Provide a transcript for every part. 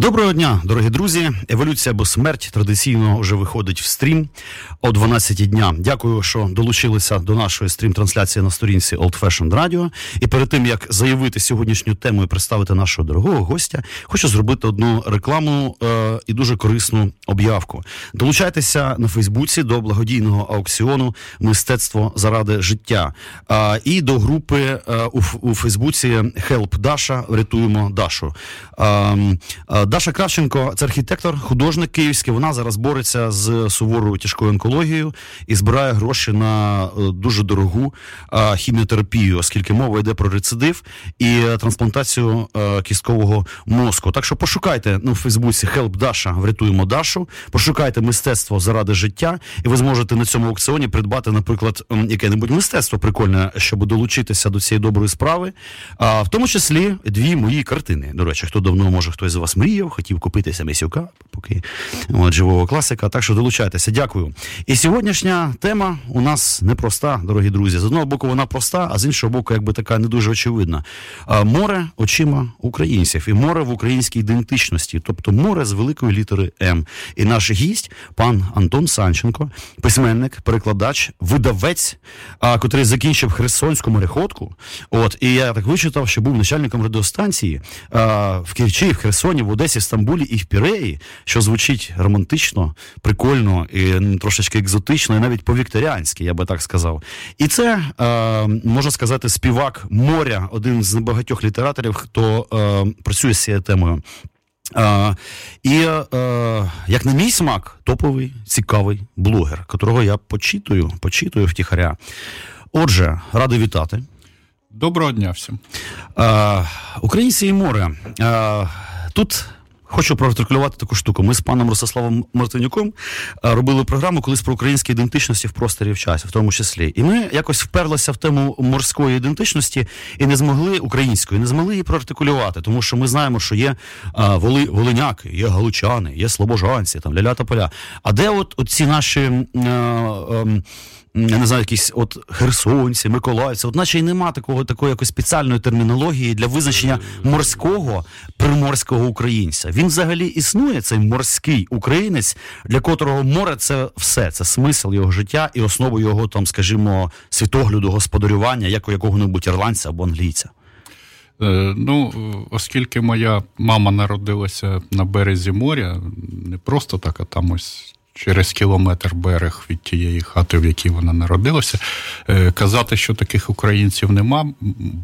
Доброго дня, дорогі друзі. Еволюція або смерть традиційно вже виходить в стрім о 12 дня. Дякую, що долучилися до нашої стрім-трансляції на сторінці Old Fashioned Radio. І перед тим як заявити сьогоднішню тему і представити нашого дорогого гостя, хочу зробити одну рекламу е- і дуже корисну об'явку. Долучайтеся на Фейсбуці до благодійного аукціону Мистецтво заради життя е- і до групи е- у, у Фейсбуці Help Даша. Врятуємо Дашу. Даша Кравченко це архітектор, художник київський. Вона зараз бореться з суворою тяжкою онкологією і збирає гроші на е, дуже дорогу е, хіміотерапію, оскільки мова йде про рецидив і трансплантацію е, кісткового мозку. Так що пошукайте ну, в Фейсбуці Help Даша, врятуємо Дашу. Пошукайте мистецтво заради життя, і ви зможете на цьому аукціоні придбати, наприклад, яке-небудь мистецтво прикольне, щоб долучитися до цієї доброї справи. В тому числі дві мої картини. До речі, хто давно може хтось з вас мріє мріяв, хотів купитися Месюка, поки от, живого класика. Так що долучайтеся, дякую. І сьогоднішня тема у нас непроста, дорогі друзі. З одного боку, вона проста, а з іншого боку, якби така не дуже очевидна. Море очима українців і море в українській ідентичності, тобто море з великої літери М. І наш гість, пан Антон Санченко, письменник, перекладач, видавець, котрий закінчив Херсонську мореходку. От і я так вичитав, що був начальником радіостанції в Кірчі, в Херсоні, в Одесі. Стамбулі і в Піреї, що звучить романтично, прикольно і трошечки екзотично, і навіть по-вікторіанськи, я би так сказав. І це е, можна сказати співак моря, один з небагатьох літераторів, хто е, працює з цією темою. Uh, і uh, як на мій смак, топовий цікавий блогер, котрого я почитую, почитую втіхаря. Отже, радий вітати. Доброго дня всім. Uh, Українці і море. Тут Хочу проартикулювати таку штуку. Ми з паном Ростиславом Мартинюком е, робили програму колись про українські ідентичності в просторі в часі, в тому числі. І ми якось вперлися в тему морської ідентичності і не змогли української, не змогли її проартикулювати, тому що ми знаємо, що є а, воли, волиняки, є галучани, є слобожанці, там ляля та поля. А де от, ці наші. А, е, а, ем, я не знаю, якісь от херсонці, миколаївці, от наче й нема такого такої якось спеціальної термінології для визначення морського приморського українця. Він взагалі існує, цей морський українець, для котрого море це все, це смисл його життя і основа його там, скажімо, світогляду господарювання, як у якого-небудь ірландця або англійця. Е, ну, оскільки моя мама народилася на березі моря, не просто так, а там ось через кілометр берег від тієї хати, в якій вона народилася. Е, казати, що таких українців нема,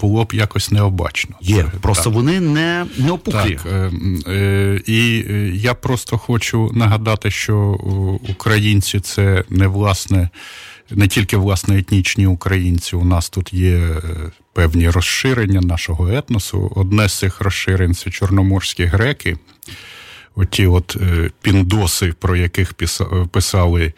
було б якось необачно. Є, просто так. вони не не опуклі. Так, е, е, І я просто хочу нагадати, що українці це не власне. Не тільки власне етнічні українці, у нас тут є певні розширення нашого етносу. Одне з цих розширень це чорноморські греки, оті от е, піндоси, про яких писали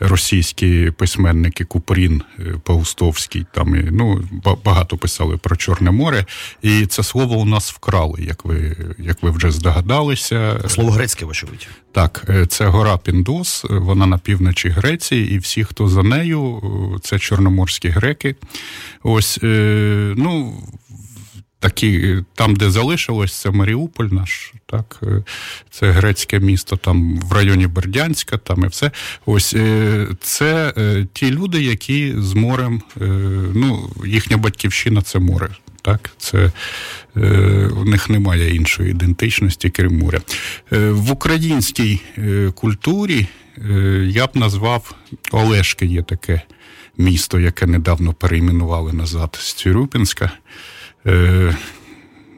російські письменники Купрін, е, Паустовський, там і ну багато писали про Чорне море. І це слово у нас вкрали, як ви як ви вже здогадалися. Слово грецьке, вочевидь. Так, е, це гора Піндос, вона на півночі Греції, і всі, хто за нею, це чорноморські греки. Ось ну такі, там, де залишилось, це Маріуполь наш, так, е, це грецьке місто, там в районі Бердянська, там і все. Ось е, це е, ті люди, які з морем, ну, їхня батьківщина це море. Так, це у них немає іншої ідентичності, крім моря. В українській культурі я б назвав Олешки є таке місто, яке недавно перейменували назад з Цюрюпінська. Е,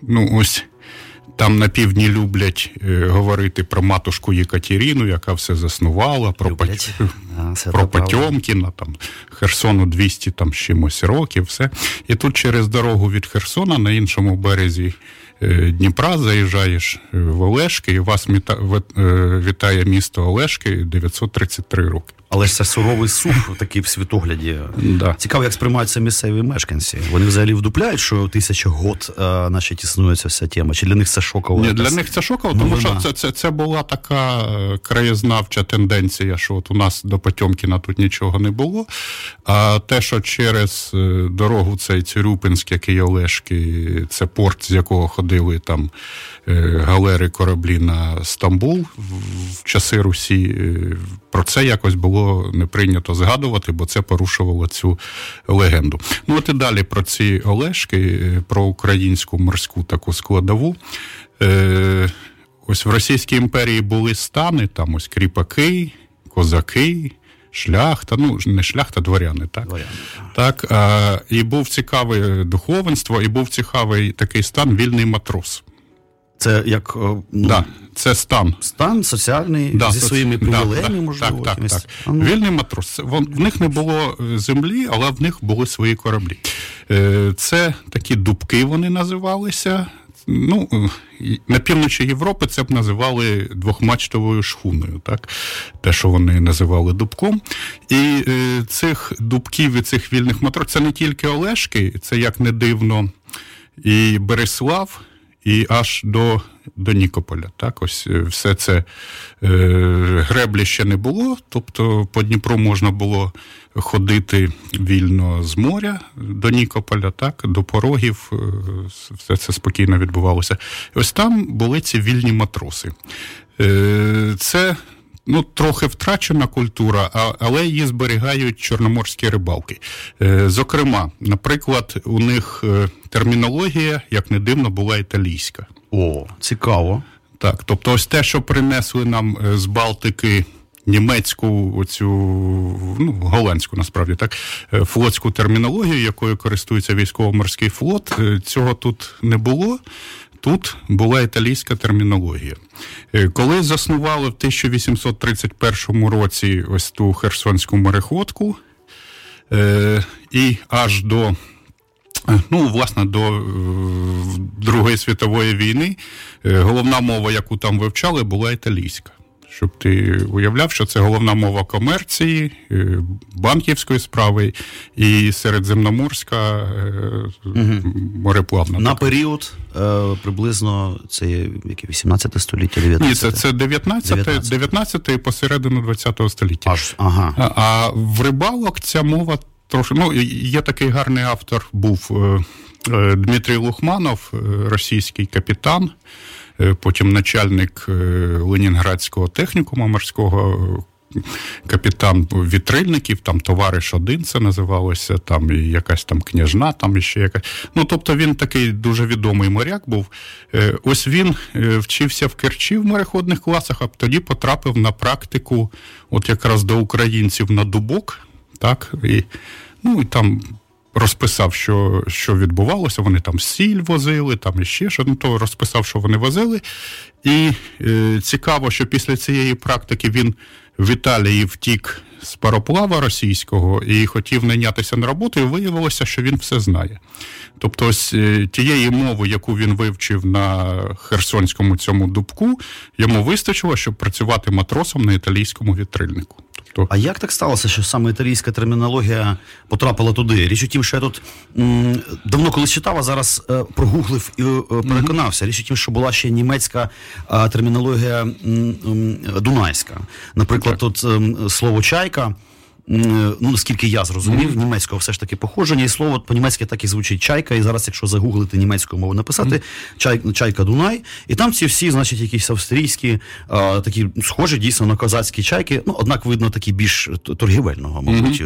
ну, ось там на півдні люблять е, говорити про матушку Єкатеріну, яка все заснувала, про Пат... а, про Потьомкіна, там Херсону 200 там чимось років. все. І тут через дорогу від Херсона на іншому березі. Е, Дніпра заїжджаєш в Олешки, і вас вітає місто Олешки 933 роки. Але ж це суровий суф такий в світогляді. Да. Цікаво, як сприймаються місцеві мешканці. Вони взагалі вдупляють, що тисяча год е, значить, існує ця вся тема. Чи для них це шоково? Ні, для них це шоково, тому що це, це, це була така е, краєзнавча тенденція, що от у нас до Потьомкіна тут нічого не було. А те, що через е, дорогу цей Цирюпинськ, який Олешки, це порт, з якого ходили там галери кораблі на Стамбул в, часи Русі, е, про це якось було не прийнято згадувати, бо це порушувало цю легенду. Ну от і далі про ці Олешки, е, про українську морську таку складову. Е, ось в Російській імперії були стани, там ось кріпаки, козаки, шляхта, ну не шляхта, дворяни, так? Дворяни, так а, і був цікавий духовенство, і був цікавий такий стан вільний матрос. Це як ну, Да, це стан. стан соціальний Да, зі своїми привілеями, да, можливо. Так, так, так. А, ну, Вільний матрос. Вон- В них не було е, землі, але в них були свої кораблі. Е, Це такі дубки вони називалися. Ну, е, на півночі Європи це б називали двохмачтовою шхуною, так? Те, що вони називали дубком. І е, цих дубків і цих вільних матросів це не тільки Олешки, це як не дивно, і Береслав, і аж до, до Нікополя. Так, ось е, все це е, греблі ще не було, тобто по Дніпру можна було ходити вільно з моря до Нікополя, так, до порогів, е, все це спокійно відбувалося. Ось там були ці вільні матроси. Е, це ну, трохи втрачена культура, а, але її зберігають чорноморські рибалки. Е, зокрема, наприклад, у них е, термінологія, як не дивно, була італійська. О, цікаво. Так, тобто, ось те, що принесли нам е, з Балтики. Німецьку, оцю ну голландську насправді так флотську термінологію, якою користується військово-морський флот, цього тут не було. Тут була італійська термінологія. Е, Коли заснували в 1831 році ось ту Херсонську мореходку, е, і аж до Ну, власне, до е, Другої світової війни е, головна мова, яку там вивчали, була італійська. Щоб ти уявляв, що це головна мова комерції, е, банківської справи і середземноморська е, мореплавна. На така. період е, приблизно це яке 18 століття, 19 Ні, це, це 19, 19. 19 і посередину 20 століття. Аж, ага. А, а в рибалок ця мова трошки. Ну, є такий гарний автор, був Дмитрій Лухманов, російський капітан, потім начальник е, Ленінградського технікуму морського. е, Капітан вітрильників, там товариш один це називалося, там і якась там княжна, там іще якась. Ну, тобто він такий дуже відомий моряк був. Е, Ось він е, вчився в Керчі в мореходних класах, а тоді потрапив на практику, от якраз до українців на дубок, так, і, ну, і там розписав, що, що відбувалося. Вони там сіль возили, там іще що, ну, то розписав, що вони возили. І е, цікаво, що після цієї практики він в Італії втік з пароплава російського і хотів найнятися на роботу, і виявилося, що він все знає. Тобто, ось е, тієї мови, яку він вивчив на херсонському цьому дубку, йому вистачило, щоб працювати матросом на італійському вітрильнику. Тобто, А як так сталося, що саме італійська термінологія потрапила туди? Річ у тім, що я тут м, давно колись читав, а зараз е, прогуглив і е, переконався. Річ у тім, що була ще німецька е, термінологія м, м, дунайська. Наприклад, тут ем, слово чайка. М, Ну, наскільки я зрозумів, німецького все ж таки походження, і слово по-німецьки так і звучить чайка. І зараз, якщо загуглити німецькою мову, написати чай, чайка Дунай, і там ці всі, значить, якісь австрійські, а, такі схожі дійсно на козацькі чайки. Ну, однак, видно, такі більш торгівельного, мабуть,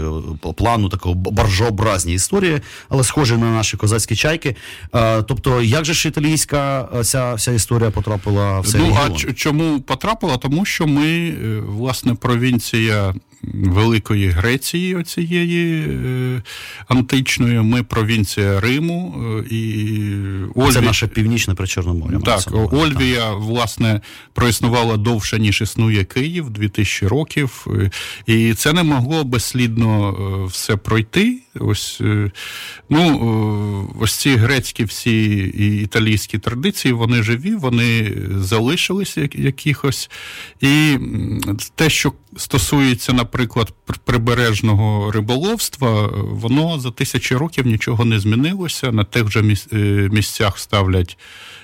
е, плану, такого баржообразні історії, але схожі на наші козацькі чайки. А, тобто, як же ж італійська ця вся історія потрапила в цей Ну, а ч- чому потрапила? Тому що ми, е, власне, провінція великої Греції, оцієї е, античної. Ми провінція Риму. Е, і Ольві... Це наше північне причорномор'я. Так, Ольвія, власне, проіснувала довше, ніж існує Київ, 2000 років. І це не могло безслідно все пройти. Ось ну, ось ці грецькі всі і італійські традиції, вони живі, вони залишилися якихось. І те, що стосується, наприклад, прибережного риболовства, воно за тисячі років нічого не змінилося. На тих же е, місцях ставлять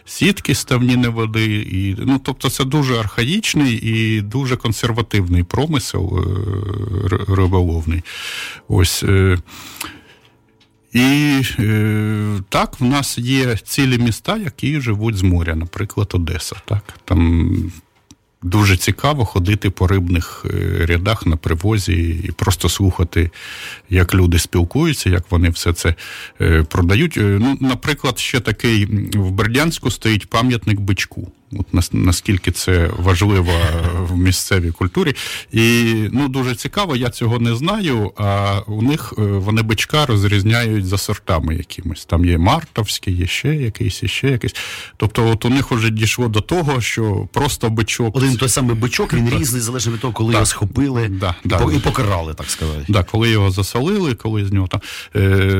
сітки ставніни води. І, ну, Тобто це дуже архаїчний і дуже консервативний промисел е, риболовний. Ось. Е, і так, в нас є цілі міста, які живуть з моря, наприклад, Одеса. Так? Там дуже цікаво ходити по рибних е, рядах на привозі і просто слухати, як люди спілкуються, як вони все це е, продають. Е, ну, Наприклад, ще такий в Бердянську стоїть пам'ятник бичку. От наскільки це важливо в місцевій культурі. І ну дуже цікаво, я цього не знаю. А у них вони бичка розрізняють за сортами якимось. Там є мартовський, є ще якийсь, ще якийсь. Тобто, от у них вже дійшло до того, що просто бичок. Один той самий бичок, він різний, залежно від того, коли його схопили да, і, да. і покарали, так сказати. Да, коли його засолили, коли з нього там. Е,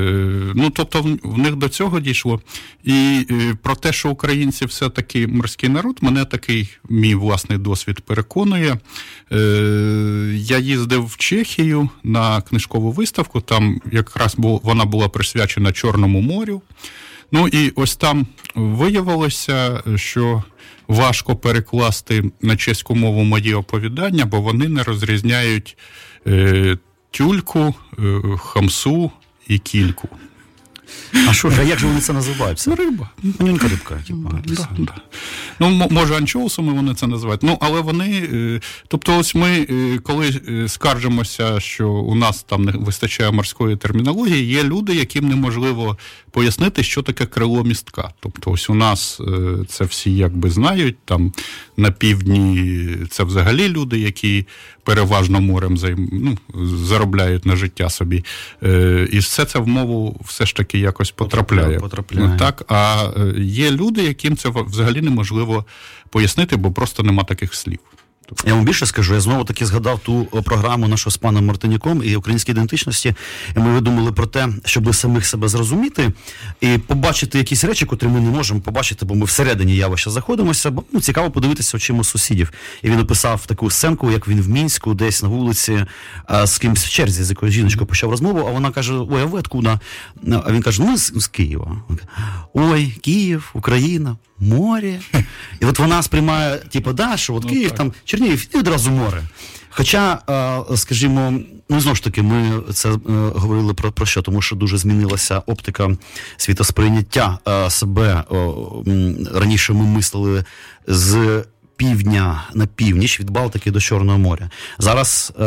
Ну тобто, в них до цього дійшло. І е, про те, що українці все-таки морський народ народ. Мене такий мій власний досвід переконує. Е, Я їздив в Чехію на книжкову виставку. Там якраз вона була присвячена Чорному морю. Ну і ось там виявилося, що важко перекласти на чеську мову мої оповідання, бо вони не розрізняють е, тюльку, е, хамсу і кільку. А що ж, а як же вони це називають? Це риба. Манюнька рибка. Типу. Да, да. Ну, може, анчоусами вони це називають. Ну, але вони. Е, тобто, ось ми, е, коли е, скаржимося, що у нас там не вистачає морської термінології, є люди, яким неможливо пояснити, що таке крило містка. Тобто, ось у нас це всі якби знають. Там на півдні це взагалі люди, які переважно морем займ... ну, заробляють на життя собі. І все це в мову все ж таки якось потрапляє. потрапляє. Ну, так, А е, є люди, яким це взагалі неможливо пояснити, бо просто нема таких слів. Я вам більше скажу, я знову таки згадав ту програму нашу з паном Мартинюком і українській ідентичності. І ми видумали про те, щоб самих себе зрозуміти і побачити якісь речі, котрі ми не можемо побачити, бо ми всередині явища заходимося. Бо ну, цікаво подивитися очима сусідів. І він описав таку сценку, як він в мінську, десь на вулиці а, з кимсь в черзі, з якоюсь жіночкою почав розмову. А вона каже: Ой, а ви откуда? А він каже: Ну з, з Києва. Ой, Київ, Україна море. І от вона сприймає, типу, да, що от ну, Київ, так. там Чернігів і одразу море. Хоча, скажімо, ну знову ж таки, ми це е, говорили про про що, тому що дуже змінилася оптика світосприйняття себе. Раніше ми мислили з. Півдня на північ від Балтики до Чорного моря. Зараз е,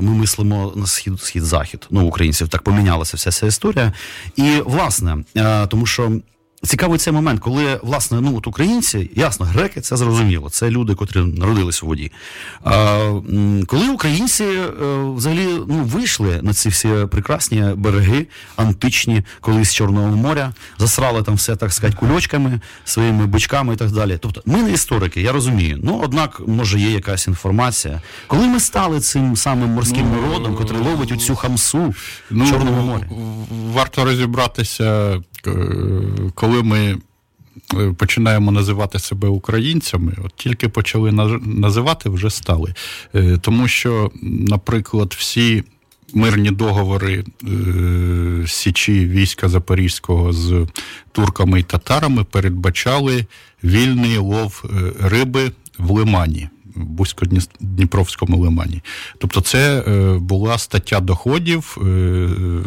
ми мислимо на схід схід захід. Ну, українців так помінялася вся ця історія. І власне, е, тому що Цікавий цей момент, коли власне ну от українці, ясно, греки це зрозуміло. Це люди, котрі народились у воді. А, Коли українці е, взагалі ну вийшли на ці всі прекрасні береги, античні, колись з Чорного моря, засрали там все так сказати, кульочками, своїми бичками і так далі. Тобто, ми не історики, я розумію. Ну однак, може, є якась інформація. Коли ми стали цим самим морським ну, народом, котрий ловить у цю хамсу ну, в Чорному морі, варто розібратися. Е, коли ми е, починаємо називати себе українцями, от тільки почали називати, вже стали. Е, тому що, наприклад, всі мирні договори Січі війська Запорізького з турками і татарами передбачали вільний лов риби в лимані. Бузько-Дніпровському лимані. Тобто, це е, була стаття доходів, е,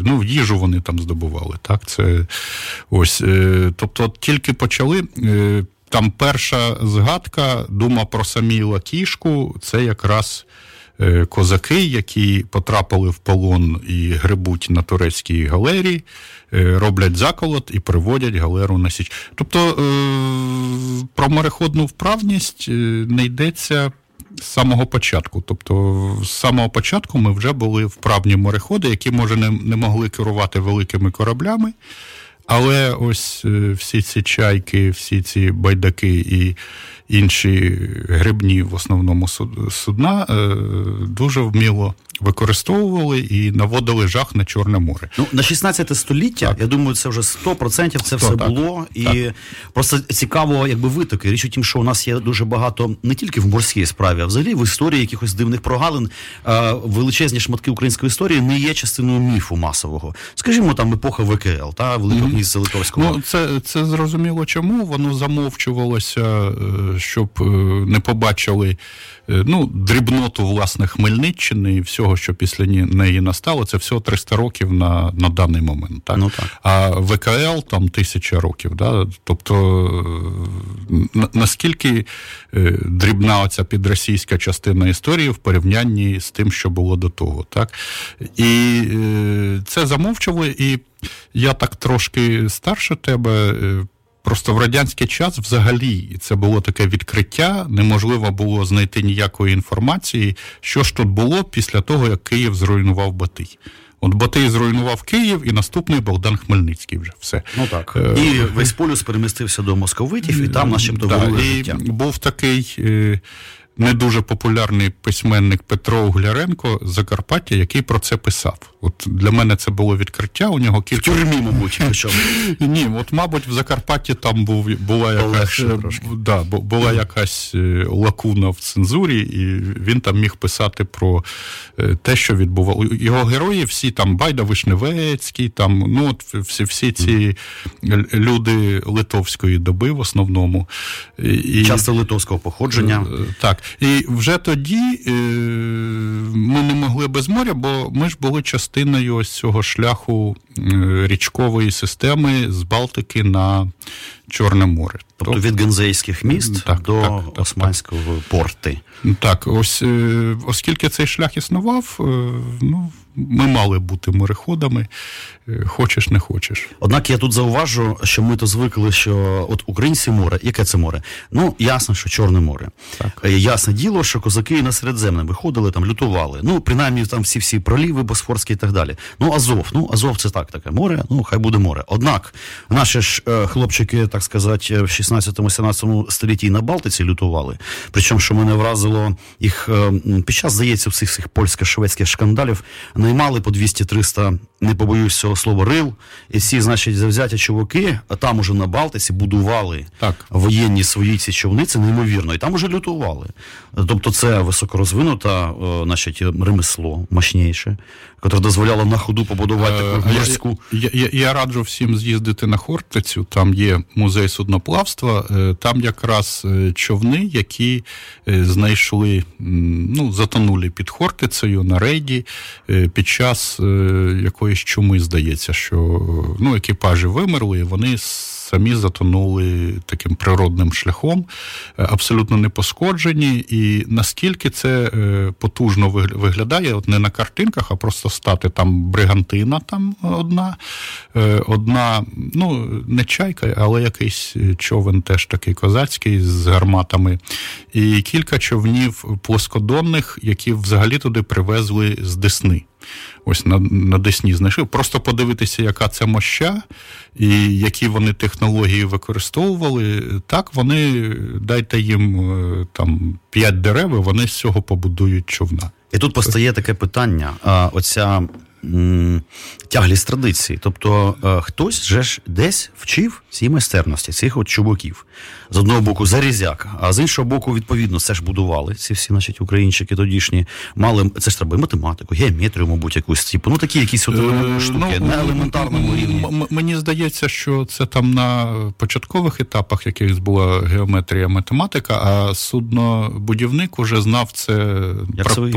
ну, в їжу вони там здобували. Так, це ось, е, Тобто, тільки почали. Там перша згадка, дума про Саміла Кішку, це якраз козаки, які потрапили в полон і грибуть на турецькій галері, роблять заколот і приводять галеру на січ. Тобто про мореходну вправність не йдеться з самого початку. Тобто, з самого початку ми вже були вправні мореходи, які, може, не, не могли керувати великими кораблями. Але ось е, всі ці чайки, всі ці байдаки і інші грибні, в основному судна, е, дуже вміло використовували і наводили жах на Чорне море. Ну на 16 століття, так. я думаю, це вже 100% це 100, все так. було. І так. просто цікаво, якби витоки. Річ у тім, що у нас є дуже багато не тільки в морській справі, а взагалі в історії якихось дивних прогалин. Величезні шматки української історії не є частиною міфу масового. Скажімо, там епоха ВКЛ та Великого князя Литовського. Ну це це зрозуміло, чому воно замовчувалося, е, щоб е, не побачили е, ну дрібноту власне Хмельниччини і всього що після неї настало, це всього 300 років на на даний момент. Так? Ну, так. А ВКЛ там тисяча років. Да? Тобто на, наскільки е, дрібна оця підросійська частина історії в порівнянні з тим, що було до того. Так? І е, це замовчували, і я так трошки старше тебе. Просто в радянський час взагалі це було таке відкриття. Неможливо було знайти ніякої інформації, що ж тут було після того, як Київ зруйнував Батий. От Батий зруйнував Київ, і наступний Богдан Хмельницький вже все. Ну так. Е, і весь полюс перемістився до московитів, і там начебто да, було життя. Був такий. Е, не дуже популярний письменник Петро Угляренко з Закарпаття, який про це писав. От для мене це було відкриття. У нього кілька... В тюрмі, мабуть, причому. Ні, от, мабуть, в Закарпатті там був була якась е, да, була якась е, лакуна в цензурі, і він там міг писати про е, те, що відбувало. Його герої, всі там Байда Вишневецький, там ну от всі всі ці люди литовської доби в основному. І... Часто литовського походження. Так. І вже тоді ми не могли без моря, бо ми ж були частиною ось цього шляху річкової системи з Балтики на Чорне море. Тобто від Гензейських міст так, до так, так, порти. Так, ось е, оскільки цей шлях існував, ну ми мали бути мореходами, е, хочеш не хочеш. Однак я тут зауважу, що ми то звикли, що от українці море, яке це море? Ну ясно, що Чорне море. Так. Е, ясне діло, що козаки на Середземне виходили там, лютували. Ну, принаймні там всі всі проліви, Босфорські і так далі. Ну, Азов, ну Азов це так, таке море, ну хай буде море. Однак наші ж е, хлопчики, так сказати, в 16-17 столітті на Балтиці лютували. Причому, що мене вразило їх під час, здається, всіх цих польсько-шведських шкандалів наймали по 200-300, не побоюсь цього слова, рил, і всі, значить, завзяті чуваки, а там уже на Балтиці будували так. воєнні свої ці човни, це неймовірно, і там уже лютували. Тобто, це високорозвинута, значить, ремесло мощніше, яке дозволяло на ходу побудувати е, таку морську. Я, я, я раджу всім з'їздити на Хортицю, там є музей судноплавства, е, там якраз е, човни, які знайшли, ну, затонули під Хортицею на рейді під час якоїсь чуми, здається, що ну, екіпажі вимерли, вони самі затонули таким природним шляхом, е, абсолютно не пошкоджені. І наскільки це е, потужно виглядає, от не на картинках, а просто стати там бригантина, там одна, е, одна, ну, не чайка, але якийсь човен теж такий козацький з гарматами. І кілька човнів плоскодонних, які взагалі туди привезли з Десни ось на на Десні знайшли. Просто подивитися, яка це моща і які вони технології використовували. Так, вони дайте їм е, там п'ять дерев, вони з цього побудують човна. І тут постає таке питання: оця тяглість традиції. Тобто е, хтось же ж десь вчив цій майстерності, цих от чубуків. З одного боку, зарізяк, а з іншого боку, відповідно, це ж будували. Ці всі, значить, українчики тодішні мали це ж треба і математику, геометрію, мабуть, якусь типу. Ну такі якісь от е, штуки ну, на елементарному рівні. Мені здається, що це там на початкових етапах якихось була геометрія, математика, а суднобудівник уже знав це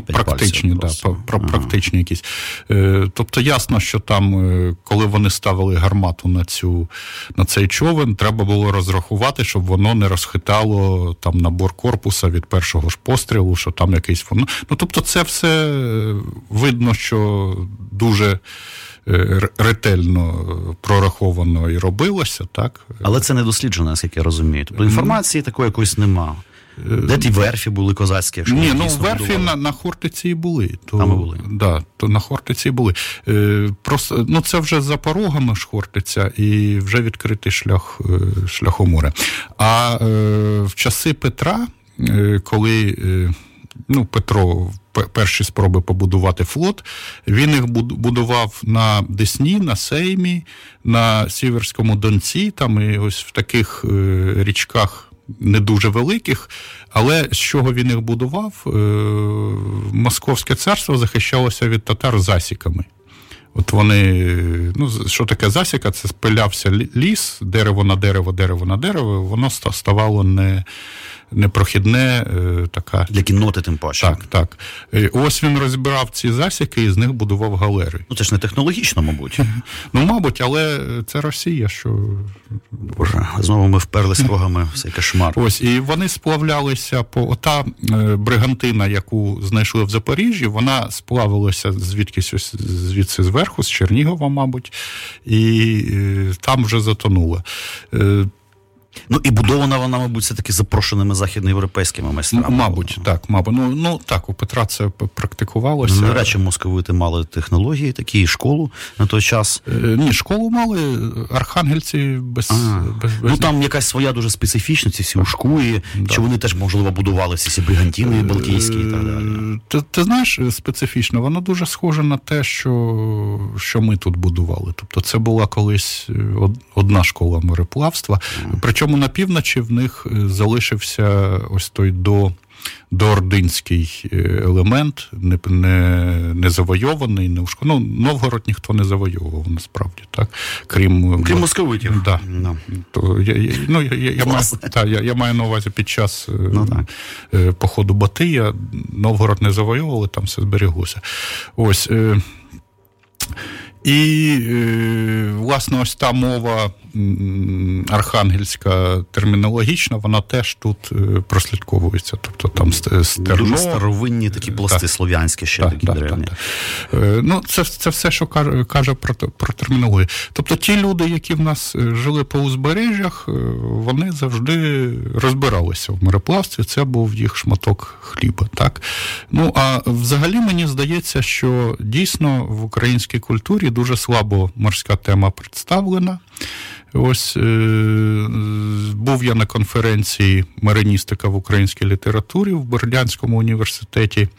практичні, да, практичні якісь. Е, тобто ясно, що там, е, коли вони ставили гармату на цю на цей човен, треба було розрахувати, щоб воно не розхитало там набор корпуса від першого ж пострілу, що там якийсь воно. Ну тобто, це все е, видно, що дуже. Ретельно прораховано і робилося, так але це не досліджено, наскільки я розумію. Тобто інформації такої якоїсь нема. Де ті верфі були козацькі? Якщо Ні, ну верфі будували? на, на Хортиці і були. То, Там і були. Да, то на Хортиці і були. Е, просто, ну, це вже за порогами ж Хортиця і вже відкритий шлях, е, шлях у море. А е, в часи Петра, е, коли е, ну, Петро перші спроби побудувати флот, він їх будував на Десні, на Сеймі, на Сіверському Донці, там і ось в таких е, річках не дуже великих, але з чого він їх будував? Е, Московське царство захищалося від татар засіками. От вони, ну, що таке засіка? Це спилявся ліс, дерево на дерево, дерево на дерево, воно ставало не, непрохідне, е, така. Для кінноти, тим паче. Так, так. Е, Ось він розбирав ці засіки і з них будував галери. Ну це ж не технологічно, мабуть. Ну, мабуть, але це Росія, що Боже, знову ми вперлись рогами в цей кошмар. Ось і вони сплавлялися по ота е, бригантина, яку знайшли в Запоріжжі, вона сплавилася звідкись ось звідси зверху, з Чернігова, мабуть, і там вже затонула. Е, Ну і будована вона, мабуть, все таки запрошеними західноєвропейськими майстрами. мабуть, так, мабуть. Ну, ну так, у Петра це практикувалося. Ну, Навряд чи московити мали технології, такі і школу на той час. Е, Ні, школу мали архангельці без, без, без Ну там якась своя дуже специфічна, ці всі ушкуї, чи вони теж, можливо, будували всі ці бригантини балтійські і так далі. Е, Ти, ти знаєш, специфічно, воно дуже схоже на те, що, що ми тут будували. Тобто, це була колись е, одна школа мореплавства. Причому на півночі в них е, залишився ось той до. Доординський е, елемент, не, не, не завойований, не ушко. Ну, Новгород ніхто не завойовував, насправді, так? Крім, Крім московитів. Да. Ну. То я, я, ну, я, я, я, маю, та, я, я маю на увазі під час е, Ну, е, походу Батия Новгород не завойовували, там все зберіглося. Ось. Е, і, е, власне, ось та мова архангельська термінологічна, вона теж тут е, прослідковується. Тобто там стерно. Дуже старовинні такі пласти Так. слов'янські ще такі древні. так. Е, Ну, це, це все, що каже, про, про термінологію. Тобто ті люди, які в нас е, жили по узбережжях, е, вони завжди розбиралися в мореплавстві, це був їх шматок хліба. Так? Ну, а взагалі мені здається, що дійсно в українській культурі дуже слабо морська тема представлена. Ось е, був я на конференції мариністика в українській літературі в Бердянському університеті.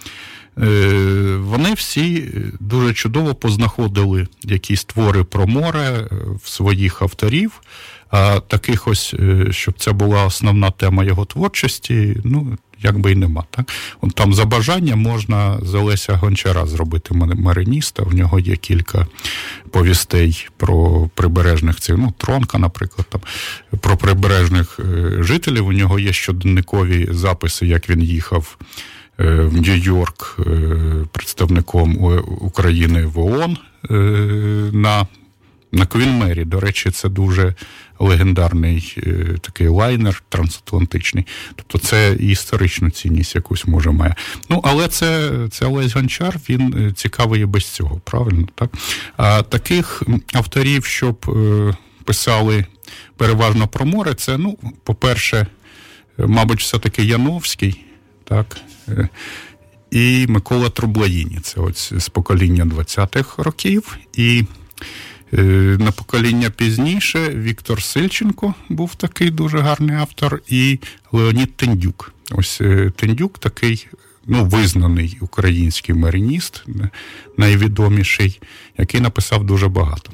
Е, вони всі дуже чудово познаходили якісь твори про море е, в своїх авторів. А таких ось, е, щоб це була основна тема його творчості, ну, якби й нема. Так? От там за бажання можна з Олеся Гончара зробити мариніста. В нього є кілька повістей про прибережних цих, ну, Тронка, наприклад, там, про прибережних е, жителів. У нього є щоденникові записи, як він їхав е, в Нью-Йорк е, представником України в ООН на, на Квінмері. До речі, це дуже легендарний е, такий лайнер трансатлантичний. Тобто це історичну цінність якусь може має. Ну, але це, це Олесь Гончар, він е, цікавий і без цього, правильно? Так? А таких авторів, щоб е, писали переважно про море, це, ну, по-перше, мабуть, все-таки Яновський, так? І Микола Трублаїні. Це ось з покоління 20-х років. І на покоління пізніше Віктор Сильченко був такий дуже гарний автор, і Леонід Тендюк. Ось е, Тендюк такий. Ну, визнаний український мариніст, е, найвідоміший, який написав дуже багато.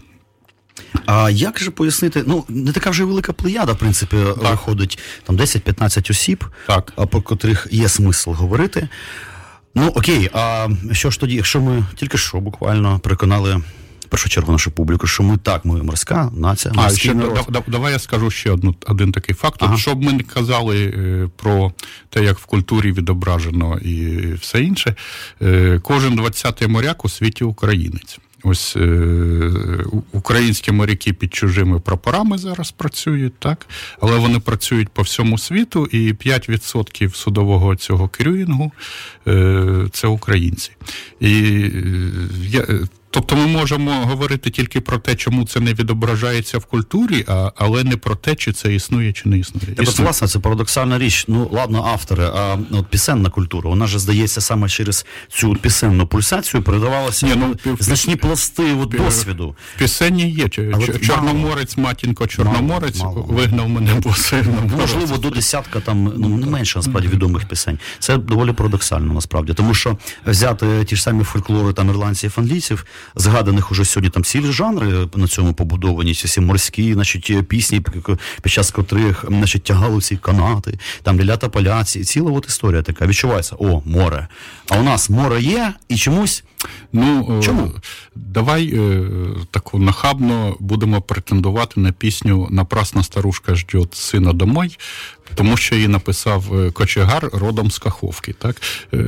А як же пояснити? Ну, не така вже велика плеяда, в принципі, виходить там 10-15 осіб, Так. про котрих є смисл говорити. Ну, окей, а що ж тоді, якщо ми тільки що буквально переконали в першу чергу нашу публіку, що ми так, ми морська нація, А ще народ. да- да- давай я скажу ще одну один такий факт. Ага. Щоб ми не казали е, про те, як в культурі відображено і все інше. е, Кожен 20-й моряк у світі українець. Ось е, українські моряки під чужими прапорами зараз працюють, так, але вони працюють по всьому світу, і 5% судового цього крюїнгу е, це українці. І е, я, е, Тобто ми можемо говорити тільки про те, чому це не відображається в культурі, а, але не про те, чи це існує, чи не існує. Так, от, власне, це парадоксальна річ. Ну, ладно, автори, а от пісенна культура, вона ж здається саме через цю пісенну пульсацію передавалася Ні, ну, ну, пі- значні пласти от, досвіду. Пісенні є. Але Ч- мало. Чорноморець, матінко, Чорноморець Мало, мало. вигнав мене босим. Можливо, до десятка там ну не менше насправді відомих пісень. Це доволі парадоксально насправді, тому що взяти ті ж самі фольклори там ірландців, англійців, згаданих уже сьогодні там цілі жанри на цьому побудовані, ці всі морські, значить, пісні, під- час котрих значить, тягали ці канати, там лілята поляці, і ціла от історія така. Відчувається, о, море. А у нас море є і чомусь. Ну, е, Чому? Давай е, таку нахабно будемо претендувати на пісню Напрасна старушка ждет сина домой, тому що її написав е, кочегар родом з Каховки. Так? Е,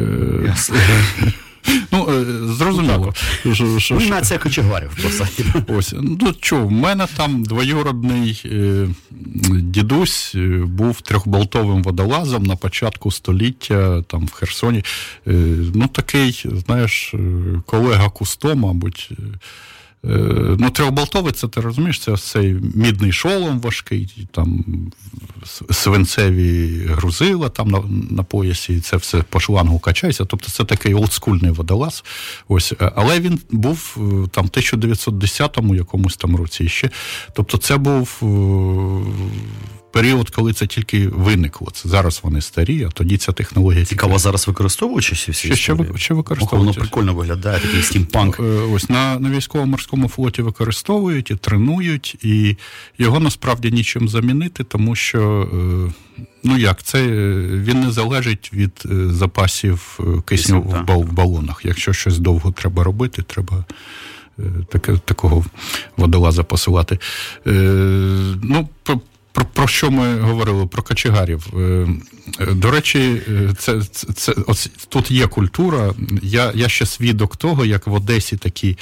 Ну, е, зрозуміло. що- що- що- Ну, кочегарів просто. Ось, ну чого, в мене там двоюродний е, дідусь е, був трьохболтовим водолазом на початку століття там в Херсоні. Ну, такий, знаєш, колега Кусто, мабуть. Е, ну, трьохболтовий, це ти розумієш, це ось цей мідний шолом важкий, там свинцеві грузила там на, на поясі, і це все по шлангу качається. Тобто це такий олдскульний водолаз. Ось, е, але він був е, там в 1910 якомусь там році ще. Тобто, це був період, коли це тільки виникло. Це зараз вони старі, а тоді ця технологія тільки Цікаво, зараз використовуючи всі всі Ще- ще ще Ох, використовується. Воно прикольно виглядає, такий стімпанк. Е, Ось на, на військово-морському флоті використовують і тренують, і його насправді нічим замінити, тому що е, ну як це е, він не залежить від запасів кисню в бал- балонах. Якщо щось довго треба робити, треба. Таке, такого водолаза посилати. Е, ну, про, про, що ми говорили? Про кочегарів. Е, е, до речі, е, це, це, це ось тут є культура. Я, я ще свідок того, як в Одесі такі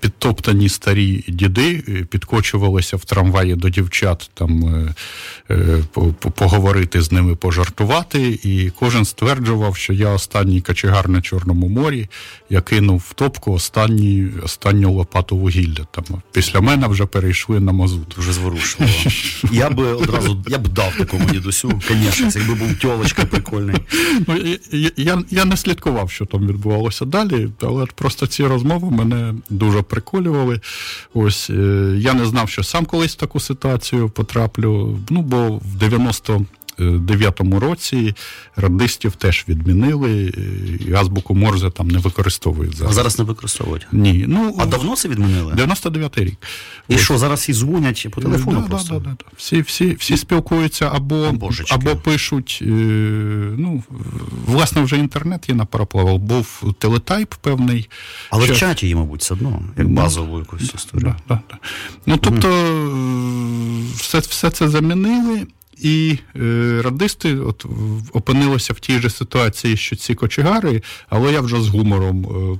підтоптані старі діди підкочувалися в трамваї до дівчат, там по- по- поговорити з ними, пожартувати. І кожен стверджував, що я останній кочегар на Чорному морі, я кинув в топку останній, останню лопату вугілля. Там після мене вже перейшли на мазут. Дуже зворушливо. Я би одразу я б дав такому дідусю, звісно, якби був тьолочка прикольний. Ну, я, я, я не слідкував, що там відбувалося далі, але просто ці розмови мене дуже приколювали. Ось е, я не знав, що сам колись в таку ситуацію потраплю. Ну, бо в 90 9-му році радистів теж відмінили, е, і азбуку Морзе там не використовують зараз. А зараз. не використовують. Ні, ну А давно це відмінили? 99-й рік. І що, зараз всі дзвонять по телефону Да, просто? Да, да, да. Всі, всі, всі спілкуються або, Божечки. або пишуть. Е, ну, власне, вже інтернет є на параплавах. Був телетайп певний. Але Що- в чаті є, мабуть, все одно, як базову якусь історію. Да, да, да. Ну, тобто, е, все, все це замінили. І е, радисти от опинилися в тій же ситуації, що ці кочегари, але я вже з гумором е,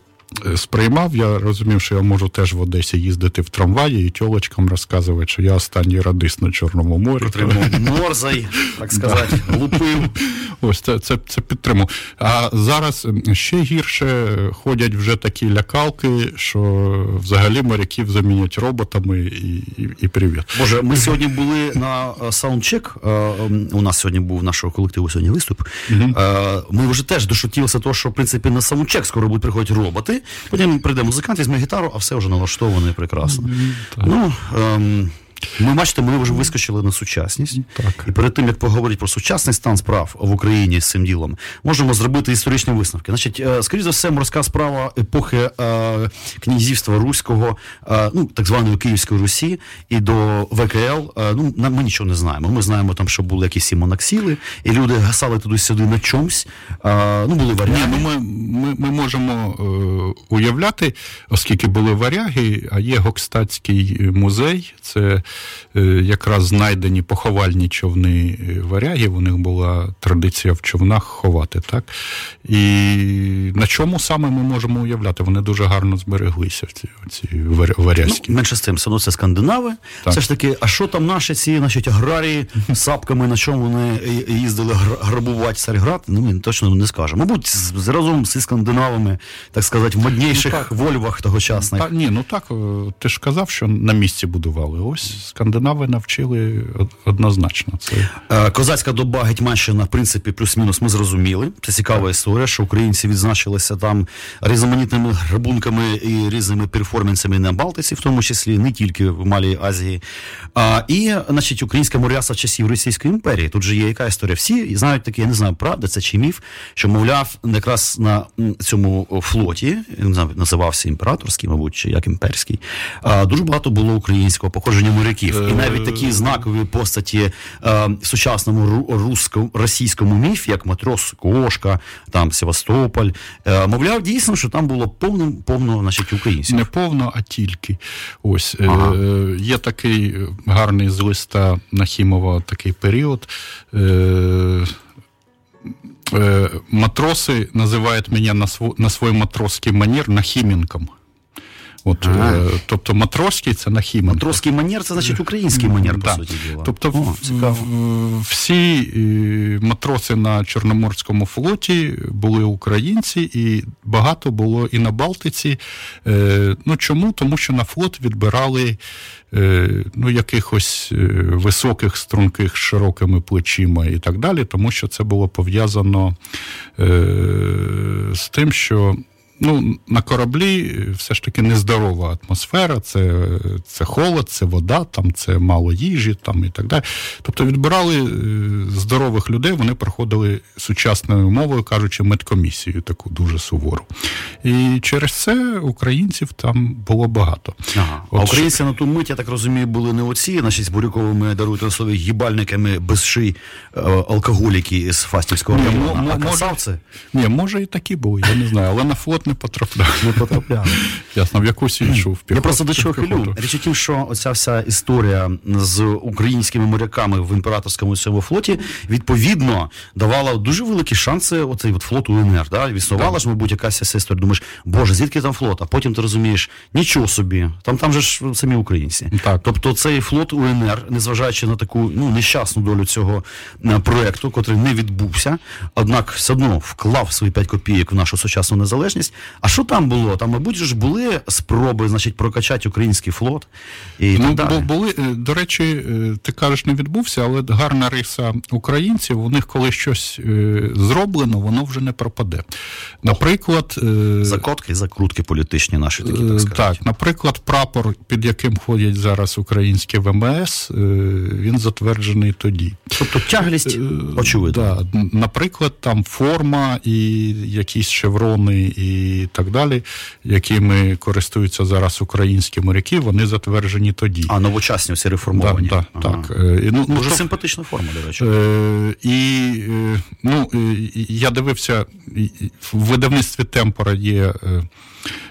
сприймав. Я розумів, що я можу теж в Одесі їздити в трамваї і тьолочкам розказувати, що я останній радист на Чорному морі. Морзай, так сказати, лупив. Ось це, це, це підтримую. А зараз ще гірше ходять вже такі лякалки, що взагалі моряків замінять роботами і, і, і привіт. Боже, ми сьогодні були на е, саундчек. е, У нас сьогодні був нашого колективу сьогодні виступ. Е, Ми вже теж дошутілися того, що в принципі на саундчек скоро будуть приходити роботи. Потім прийде музикант, візьме гітару, а все вже налаштовано і прекрасно. Ну, ем, ми бачите, ми вже вискочили на сучасність. Так. І перед тим як поговорити про сучасний стан справ в Україні з цим ділом, можемо зробити історичні висновки. Значить, е, скоріш за все, морська справа епохи е, князівства Руського, е, ну так званої Київської Русі, і до ВКЛ. Е, ну ми нічого не знаємо. Ми знаємо там, що були якісь і монаксіли, і люди гасали туди-сюди на чомусь. Ну були Ні, ну ми, ми, ми можемо уявляти, оскільки були варяги, а є Гокстатський музей, це якраз знайдені поховальні човни варягів. У них була традиція в човнах ховати. так? І на чому саме ми можемо уявляти? Вони дуже гарно збереглися, ці, ці варязькі. Ну, менше з тим, все це скандинави. Так. Все ж таки, а що там наші ці значить, аграрії сапками, на чому вони їздили грабувати Царьград? Ну, ми точно не скажемо. Мабуть, з, разом зі скандинавами, так сказати, в модніших ну, вольвах тогочасних. Та, ні, ну так, ти ж казав, що на місці будували. Ось скандинави навчили однозначно. Це е, Козацька доба Гетьманщина, в принципі, плюс-мінус ми зрозуміли. Це цікава історія, що українці відзначилися там різноманітними грабунками і різними перформансами на Балтиці, в тому числі не тільки в Малій Азії. І, значить, українська моряса часів Російської імперії. Тут же є яка історія. Всі знають таке, я не знаю, правда, це чи міф, що, мовляв, якраз на цьому флоті, не називався імператорський, мабуть, чи як імперський, дуже багато було українського походження моряків. І навіть такі знакові постаті в сучасному русському російському міфі, як матрос Кошка, там Севастополь, а, мовляв, дійсно, що там було повно, повно значить, українців. Не повно, а тільки. Ось е, ага. е, є такий гарний з листа Нахімова такий період. Е, е, Матроси називають мене на свой, на свой манір Нахіменком. От, ага. е, Тобто матроський це Нахіменко. Матроський манір це значить український манір, по да. суті діла. Тобто О, в, всі е, матроси на Чорноморському флоті були українці, і багато було і на Балтиці. Е, ну Чому? Тому що на флот відбирали е, ну, якихось високих, струнких, широкими плечима і так далі, тому що це було пов'язано з тим, що ну, на кораблі все ж таки нездорова атмосфера, це це холод, це вода, там це мало їжі там і так далі. Тобто відбирали е, здорових людей, вони проходили сучасною мовою, кажучи, медкомісію таку дуже сувору. І через це українців там було багато. Ага. От а українці що... на ту мить, я так розумію, були не оці, наші з буряковими даруйте слові їбальниками без ший е, алкоголіки з Фастівського району. М- а може, ні, може і такі були, я не знаю, але на флот не потрапляв. Не потрапляв. Ясно, в якусь іншу. Я просто до чого хилю. Річ у тім, що оця вся історія з українськими моряками в імператорському цьому флоті відповідно давала дуже великі шанси оцей от флот УНР. Да? Існувала ж, мабуть, якась ця історія. Думаєш, боже, звідки там флот? А потім ти розумієш, нічого собі, там там же ж самі українці. Так. Тобто цей флот УНР, незважаючи на таку ну, нещасну долю цього е, проекту, котрий не відбувся, однак все одно вклав свої 5 копійок в нашу сучасну незалежність. А що там було? Там, мабуть, ж були спроби, значить, прокачати український флот. І ну, так далі. були, е, до речі, е, ти кажеш, не відбувся, але гарна риса українців. У них, коли щось е, зроблено, воно вже не пропаде. Наприклад, закотки, закрутки політичні наші такі так сказати. Так, наприклад, прапор, під яким ходять зараз українські ВМС, він затверджений тоді. Тобто тяглість очевидно. Да, Наприклад, там форма і якісь шеврони. і і так далі, якими користуються зараз українські моряки, вони затверджені тоді. А новочасні всі реформовані. Да, да, ага. так. Е, ну, Дуже то, симпатична форма, до речі. Е, І е, ну, я дивився, в видавництві Темпора є,